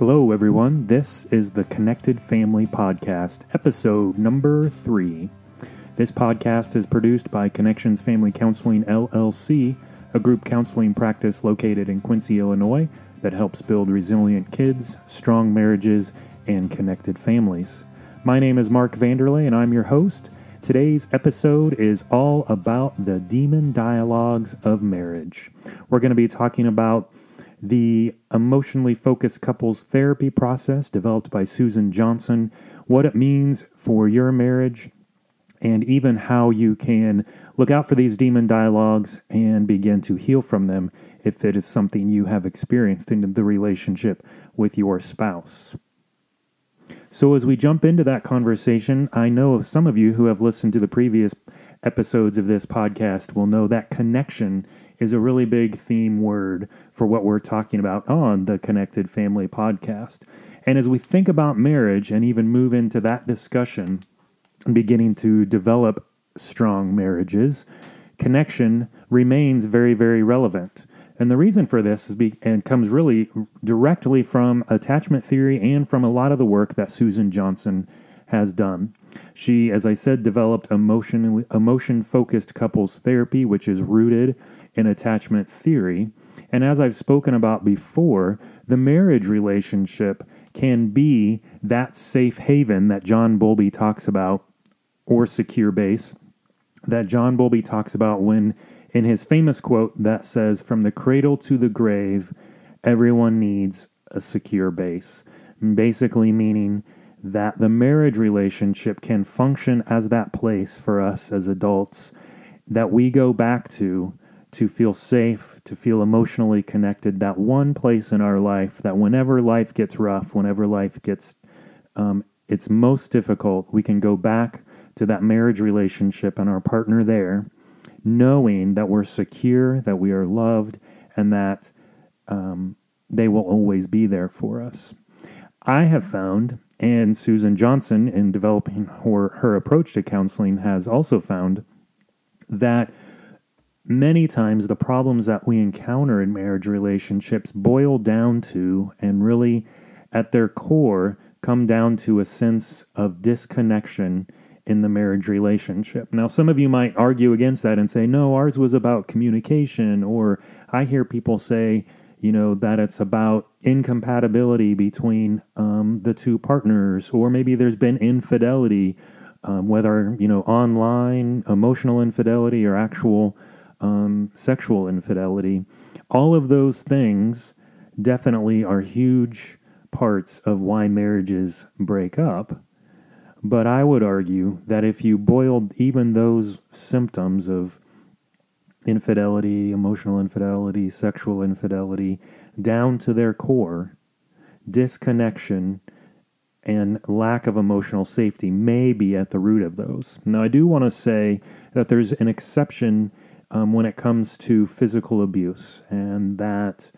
Hello, everyone. This is the Connected Family Podcast, episode number three. This podcast is produced by Connections Family Counseling LLC, a group counseling practice located in Quincy, Illinois, that helps build resilient kids, strong marriages, and connected families. My name is Mark Vanderlei, and I'm your host. Today's episode is all about the demon dialogues of marriage. We're going to be talking about the emotionally focused couples therapy process developed by Susan Johnson, what it means for your marriage, and even how you can look out for these demon dialogues and begin to heal from them if it is something you have experienced in the relationship with your spouse. So, as we jump into that conversation, I know some of you who have listened to the previous episodes of this podcast will know that connection is a really big theme word for what we're talking about on the Connected Family podcast. And as we think about marriage and even move into that discussion, beginning to develop strong marriages, connection remains very, very relevant. And the reason for this is be, and comes really directly from attachment theory and from a lot of the work that Susan Johnson has done. She, as I said, developed emotion emotion focused couples therapy, which is rooted in attachment theory. And as I've spoken about before, the marriage relationship can be that safe haven that John Bowlby talks about, or secure base, that John Bowlby talks about when, in his famous quote that says, From the cradle to the grave, everyone needs a secure base. Basically, meaning that the marriage relationship can function as that place for us as adults that we go back to to feel safe, to feel emotionally connected, that one place in our life that whenever life gets rough, whenever life gets um, it's most difficult, we can go back to that marriage relationship and our partner there, knowing that we're secure, that we are loved, and that um, they will always be there for us. I have found, and Susan Johnson, in developing her, her approach to counseling, has also found that many times the problems that we encounter in marriage relationships boil down to and really at their core come down to a sense of disconnection in the marriage relationship. Now, some of you might argue against that and say, no, ours was about communication, or I hear people say, you know, that it's about incompatibility between um, the two partners, or maybe there's been infidelity, um, whether, you know, online, emotional infidelity, or actual um, sexual infidelity. All of those things definitely are huge parts of why marriages break up. But I would argue that if you boiled even those symptoms of infidelity, emotional infidelity, sexual infidelity, down to their core, disconnection and lack of emotional safety may be at the root of those. Now, I do want to say that there's an exception um, when it comes to physical abuse, and that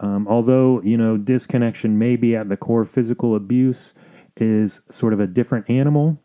um, although you know disconnection may be at the core, physical abuse is sort of a different animal.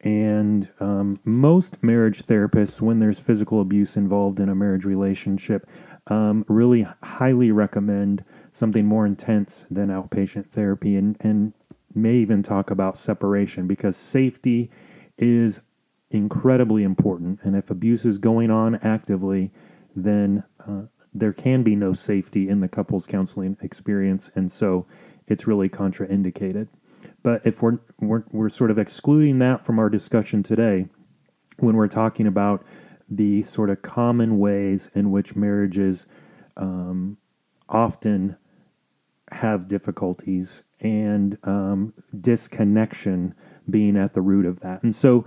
And um, most marriage therapists, when there's physical abuse involved in a marriage relationship, um, really highly recommend something more intense than outpatient therapy and, and may even talk about separation because safety is incredibly important. And if abuse is going on actively, then uh, there can be no safety in the couples counseling experience. And so it's really contraindicated. But if we're, we're, we're sort of excluding that from our discussion today, when we're talking about the sort of common ways in which marriages um, often have difficulties and um, disconnection being at the root of that. And so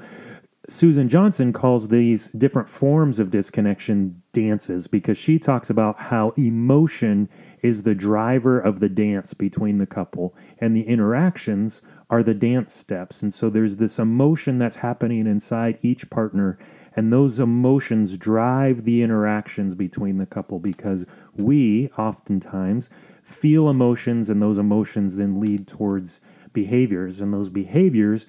Susan Johnson calls these different forms of disconnection dances because she talks about how emotion is the driver of the dance between the couple and the interactions are the dance steps. And so there's this emotion that's happening inside each partner and those emotions drive the interactions between the couple because we oftentimes feel emotions and those emotions then lead towards behaviors and those behaviors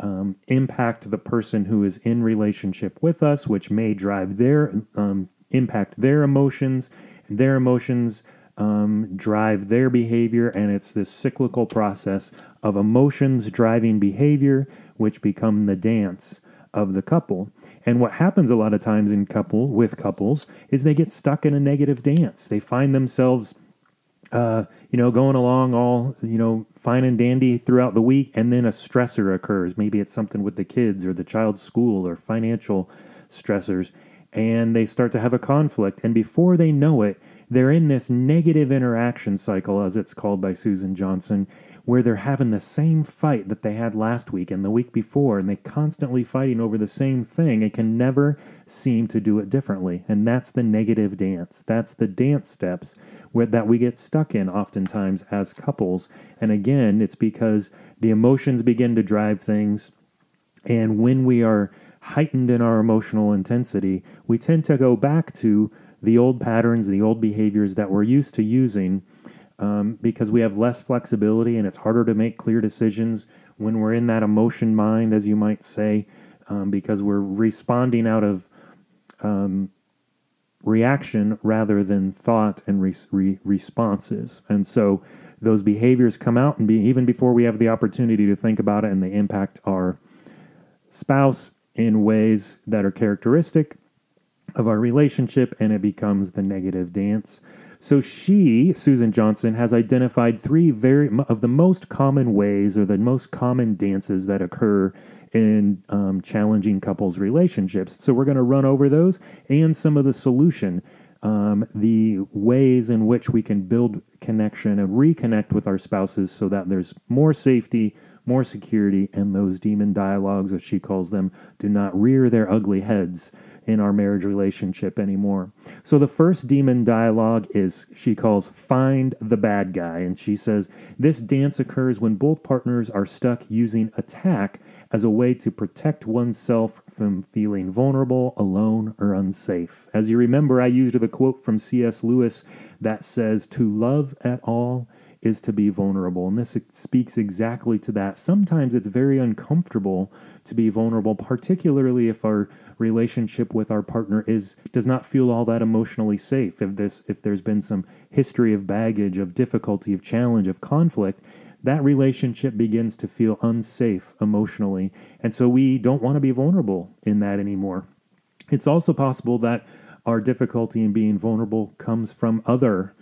um, impact the person who is in relationship with us, which may drive their um, impact their emotions. Their emotions um, drive their behavior, and it's this cyclical process of emotions driving behavior, which become the dance of the couple. And what happens a lot of times in couple with couples is they get stuck in a negative dance. They find themselves, uh, you know, going along all you know fine and dandy throughout the week, and then a stressor occurs. Maybe it's something with the kids or the child's school or financial stressors, and they start to have a conflict. And before they know it, they're in this negative interaction cycle, as it's called by Susan Johnson, where they're having the same fight that they had last week and the week before, and they're constantly fighting over the same thing and can never seem to do it differently. And that's the negative dance. That's the dance steps that we get stuck in oftentimes as couples. And again, it's because the emotions begin to drive things. And when we are heightened in our emotional intensity, we tend to go back to the old patterns, the old behaviors that we're used to using um, because we have less flexibility and it's harder to make clear decisions when we're in that emotion mind, as you might say, um, because we're responding out of um, reaction rather than thought and re- re- responses. And so those behaviors come out and be even before we have the opportunity to think about it and they impact our spouse in ways that are characteristic of our relationship and it becomes the negative dance. So she, Susan Johnson, has identified three very of the most common ways or the most common dances that occur in um, challenging couples relationships. So we're going to run over those and some of the solution, um, the ways in which we can build connection and reconnect with our spouses so that there's more safety, more security, and those demon dialogues, as she calls them, do not rear their ugly heads in our marriage relationship anymore. So the first demon dialogue is she calls find the bad guy and she says this dance occurs when both partners are stuck using attack as a way to protect oneself from feeling vulnerable, alone, or unsafe. As you remember, I used the quote from C.S. Lewis that says to love at all is to be vulnerable. And this speaks exactly to that. Sometimes it's very uncomfortable to be vulnerable, particularly if our relationship with our partner is does not feel all that emotionally safe. If this if there's been some history of baggage, of difficulty, of challenge, of conflict, that relationship begins to feel unsafe emotionally. And so we don't want to be vulnerable in that anymore. It's also possible that our difficulty in being vulnerable comes from other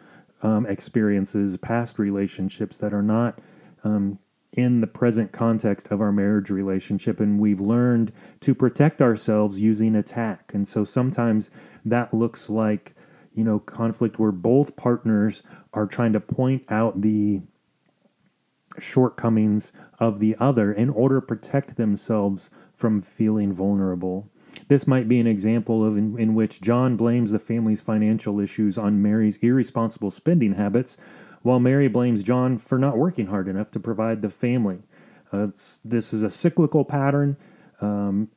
um, experiences, past relationships that are not um, in the present context of our marriage relationship. And we've learned to protect ourselves using attack. And so sometimes that looks like, you know, conflict where both partners are trying to point out the shortcomings of the other in order to protect themselves from feeling vulnerable. This might be an example of in, in which John blames the family's financial issues on Mary's irresponsible spending habits, while Mary blames John for not working hard enough to provide the family. Uh, this is a cyclical pattern. Um,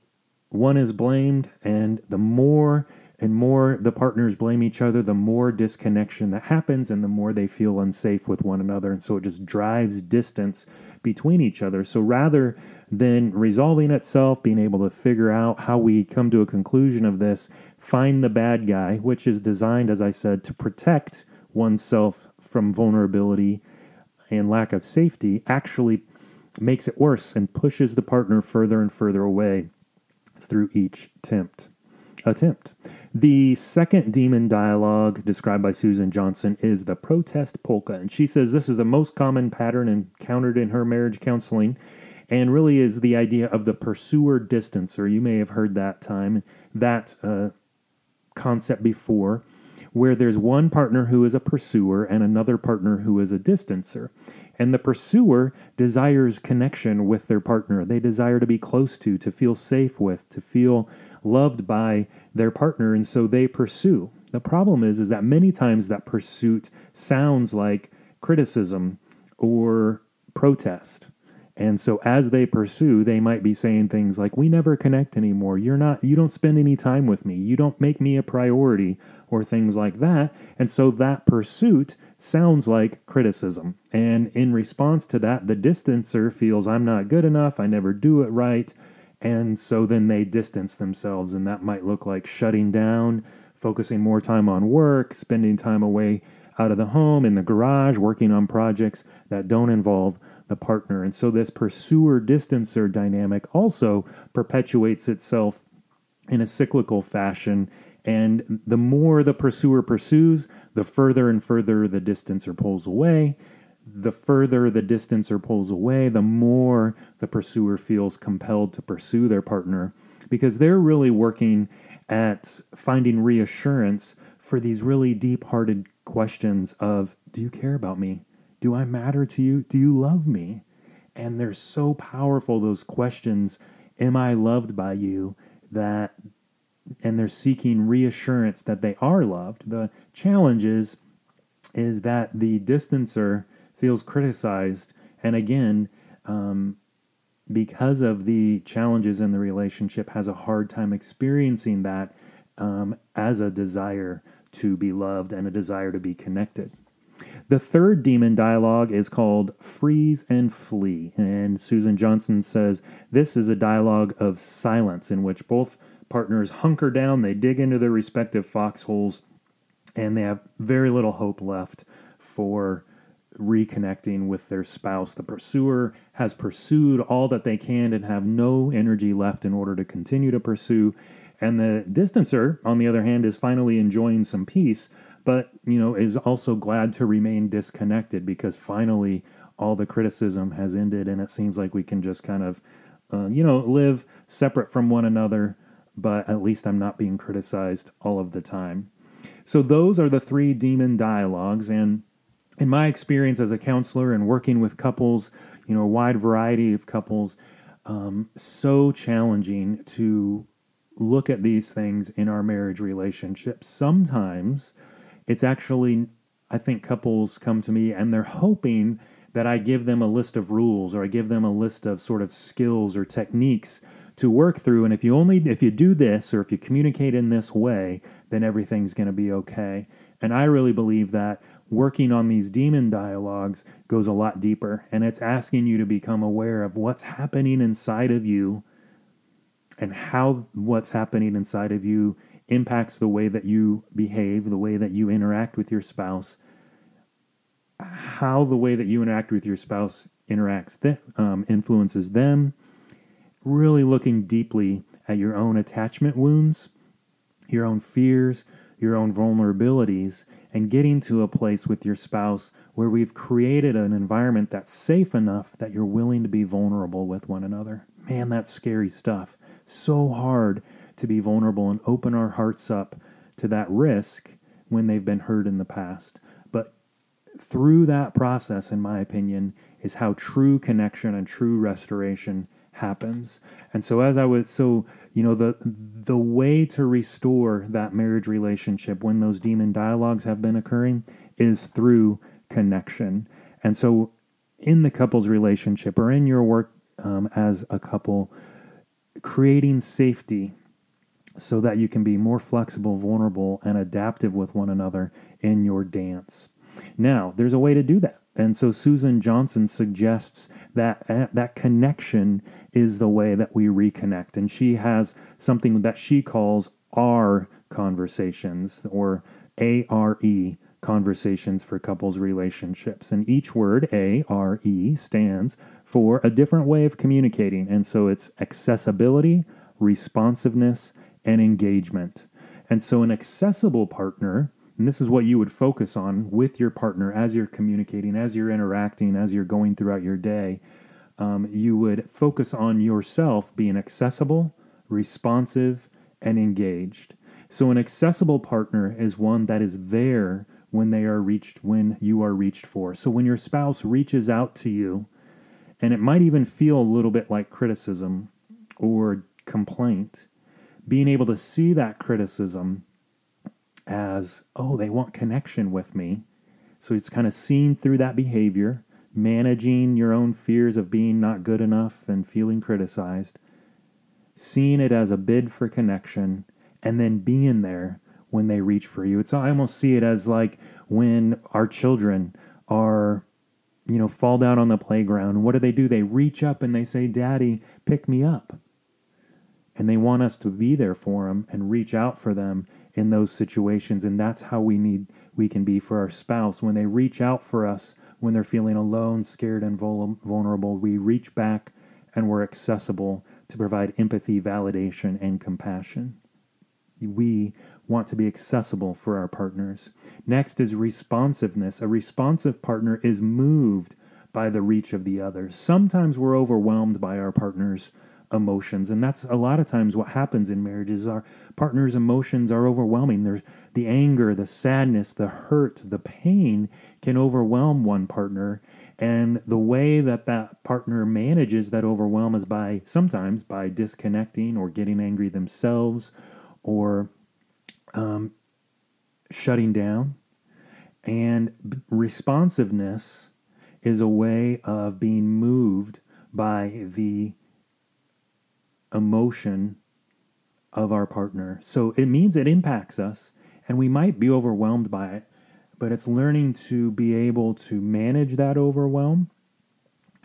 one is blamed, and the more and more the partners blame each other, the more disconnection that happens, and the more they feel unsafe with one another. And so it just drives distance between each other. So rather than resolving itself, being able to figure out how we come to a conclusion of this, find the bad guy, which is designed, as I said, to protect oneself from vulnerability and lack of safety, actually makes it worse and pushes the partner further and further away through each attempt. Attempt. The second demon dialogue described by Susan Johnson is the protest polka. And she says this is the most common pattern encountered in her marriage counseling and really is the idea of the pursuer distancer. You may have heard that time, that uh, concept before, where there's one partner who is a pursuer and another partner who is a distancer. And the pursuer desires connection with their partner. They desire to be close to, to feel safe with, to feel loved by their partner, and so they pursue. The problem is, is that many times that pursuit sounds like criticism or protest. And so as they pursue, they might be saying things like, We never connect anymore. You're not, you don't spend any time with me. You don't make me a priority, or things like that. And so that pursuit sounds like criticism. And in response to that, the distancer feels, I'm not good enough. I never do it right. And so then they distance themselves, and that might look like shutting down, focusing more time on work, spending time away out of the home, in the garage, working on projects that don't involve the partner. And so this pursuer distancer dynamic also perpetuates itself in a cyclical fashion. And the more the pursuer pursues, the further and further the distancer pulls away. The further the distancer pulls away, the more the pursuer feels compelled to pursue their partner because they're really working at finding reassurance for these really deep hearted questions of Do you care about me? Do I matter to you? Do you love me? And they're so powerful, those questions. Am I loved by you? That, and they're seeking reassurance that they are loved. The challenge is, is that the distancer feels criticized. And again, um, because of the challenges in the relationship, has a hard time experiencing that um, as a desire to be loved and a desire to be connected. The third demon dialogue is called Freeze and Flee. And Susan Johnson says this is a dialogue of silence in which both partners hunker down, they dig into their respective foxholes, and they have very little hope left for reconnecting with their spouse. The pursuer has pursued all that they can and have no energy left in order to continue to pursue. And the distancer, on the other hand, is finally enjoying some peace but you know is also glad to remain disconnected because finally all the criticism has ended and it seems like we can just kind of uh, you know live separate from one another but at least i'm not being criticized all of the time. So those are the three demon dialogues and in my experience as a counselor and working with couples you know a wide variety of couples um, so challenging to look at these things in our marriage relationship sometimes it's actually, I think couples come to me and they're hoping that I give them a list of rules or I give them a list of sort of skills or techniques to work through. And if you only, if you do this or if you communicate in this way, then everything's going to be okay. And I really believe that working on these demon dialogues goes a lot deeper and it's asking you to become aware of what's happening inside of you and how what's happening inside of you impacts the way that you behave, the way that you interact with your spouse, how the way that you interact with your spouse interacts, th- um, influences them. Really looking deeply at your own attachment wounds, your own fears, your own vulnerabilities, and getting to a place with your spouse where we've created an environment that's safe enough that you're willing to be vulnerable with one another. Man, that's scary stuff. So hard to be vulnerable and open our hearts up to that risk when they've been hurt in the past. But through that process, in my opinion, is how true connection and true restoration happens. And so as I would so you know the the way to restore that marriage relationship when those demon dialogues have been occurring is through connection. And so in the couple's relationship or in your work um, as a couple, creating safety so that you can be more flexible, vulnerable, and adaptive with one another in your dance. Now, there's a way to do that. And so Susan Johnson suggests that uh, that connection is the way that we reconnect. And she has something that she calls R conversations or ARE conversations for couples relationships. And each word, A R E, stands for a different way of communicating. And so it's accessibility, responsiveness, and engagement. And so, an accessible partner, and this is what you would focus on with your partner as you're communicating, as you're interacting, as you're going throughout your day, um, you would focus on yourself being accessible, responsive, and engaged. So, an accessible partner is one that is there when they are reached, when you are reached for. So, when your spouse reaches out to you, and it might even feel a little bit like criticism or complaint, being able to see that criticism as, oh, they want connection with me. So it's kind of seen through that behavior, managing your own fears of being not good enough and feeling criticized, seeing it as a bid for connection, and then being there when they reach for you. It's I almost see it as like when our children are you know fall down on the playground. What do they do? They reach up and they say, "Daddy, pick me up." and they want us to be there for them and reach out for them in those situations and that's how we need we can be for our spouse. When they reach out for us, when they're feeling alone, scared, and vulnerable, we reach back and we're accessible to provide empathy, validation, and compassion. We want to be accessible for our partners. Next is responsiveness. A responsive partner is moved by the reach of the other. Sometimes we're overwhelmed by our partner's emotions, and that's a lot of times what happens in marriages. Our partner's emotions are overwhelming. There's the anger, the sadness, the hurt, the pain can overwhelm one partner, and the way that that partner manages that overwhelm is by sometimes by disconnecting or getting angry themselves or um, shutting down. And responsiveness is a way of being moved by the emotion of our partner. So it means it impacts us and we might be overwhelmed by it, but it's learning to be able to manage that overwhelm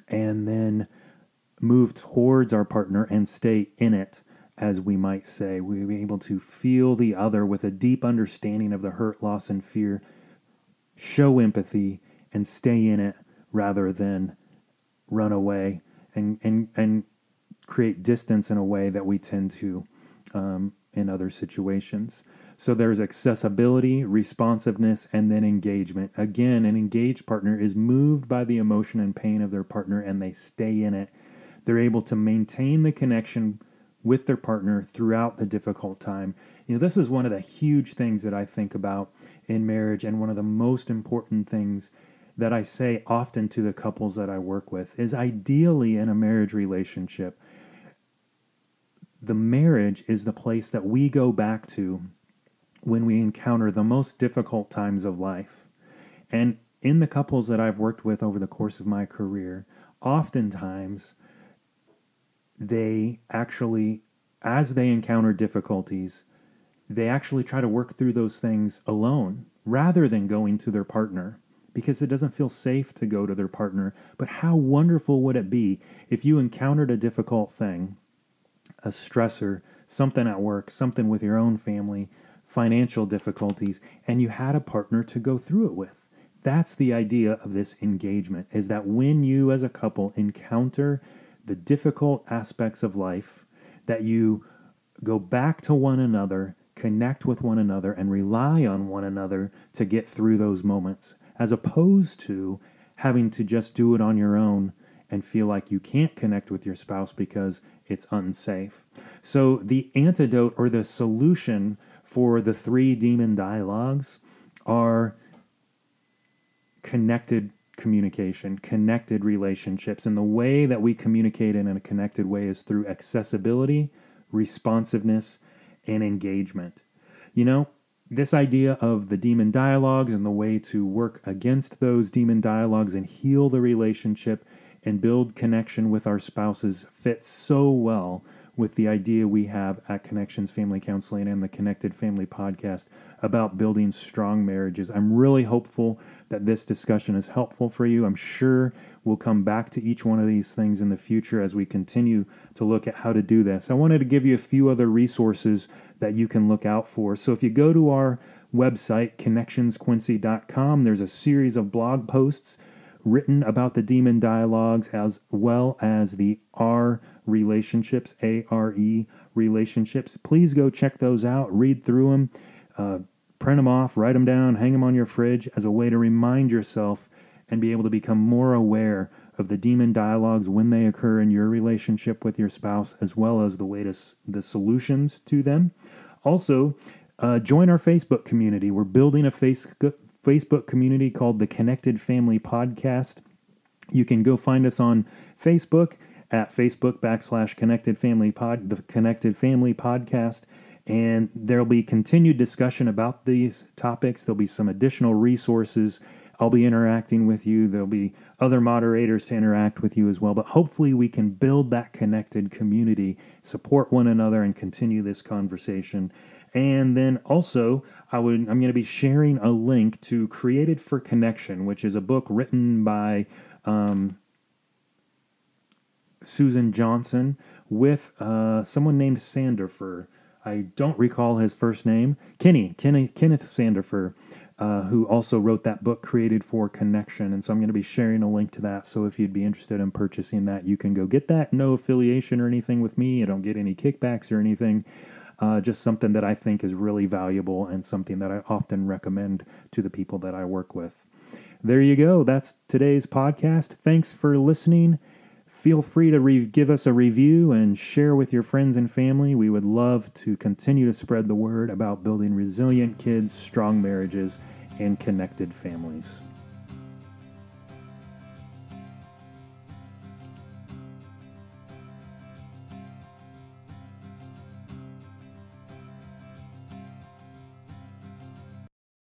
and then move towards our partner and stay in it, as we might say. We be able to feel the other with a deep understanding of the hurt, loss, and fear, show empathy, and stay in it rather than run away and, and, and create distance in a way that we tend to um, in other situations. So there's accessibility, responsiveness, and then engagement. Again, an engaged partner is moved by the emotion and pain of their partner and they stay in it. They're able to maintain the connection with their partner throughout the difficult time. You know, this is one of the huge things that I think about in marriage and one of the most important things that I say often to the couples that I work with is ideally in a marriage relationship the marriage is the place that we go back to when we encounter the most difficult times of life. And in the couples that I've worked with over the course of my career, oftentimes they actually, as they encounter difficulties, they actually try to work through those things alone rather than going to their partner because it doesn't feel safe to go to their partner. But how wonderful would it be if you encountered a difficult thing, a stressor, something at work, something with your own family, financial difficulties, and you had a partner to go through it with. That's the idea of this engagement is that when you as a couple encounter the difficult aspects of life, that you go back to one another, connect with one another, and rely on one another to get through those moments, as opposed to having to just do it on your own and feel like you can't connect with your spouse because it's unsafe. So, the antidote or the solution for the three demon dialogues are connected communication, connected relationships. And the way that we communicate in a connected way is through accessibility, responsiveness, and engagement. You know, this idea of the demon dialogues and the way to work against those demon dialogues and heal the relationship and build connection with our spouses fits so well with the idea we have at Connections Family Counseling and the Connected Family podcast about building strong marriages. I'm really hopeful that this discussion is helpful for you. I'm sure we'll come back to each one of these things in the future as we continue to look at how to do this. I wanted to give you a few other resources that you can look out for. So if you go to our website, connectionsquincy.com, there's a series of blog posts written about the demon dialogues as well as the R relationships, A R E relationships. Please go check those out, read through them, uh, print them off, write them down, hang them on your fridge as a way to remind yourself and be able to become more aware of the demon dialogues when they occur in your relationship with your spouse, as well as the way to the solutions to them. Also, uh, join our Facebook community. We're building a Facebook Facebook community called the Connected Family Podcast. You can go find us on Facebook at Facebook backslash Connected Family Pod, the Connected Family Podcast. And there'll be continued discussion about these topics. There'll be some additional resources. I'll be interacting with you. There'll be other moderators to interact with you as well. But hopefully, we can build that connected community, support one another, and continue this conversation. And then also, I would I'm going to be sharing a link to Created for Connection, which is a book written by um, Susan Johnson with uh, someone named Sanderfer. I don't recall his first name. Kenny, Kenny Kenneth Sanderfer. uh, who also wrote that book, Created for Connection. And so I'm going to be sharing a link to that. So if you'd be interested in purchasing that, you can go get that. No affiliation or anything with me. I don't get any kickbacks or anything. Uh, just something that I think is really valuable and something that I often recommend to the people that I work with. There you go. That's today's podcast. Thanks for listening. Feel free to re- give us a review and share with your friends and family. We would love to continue to spread the word about building resilient kids, strong marriages, and connected families.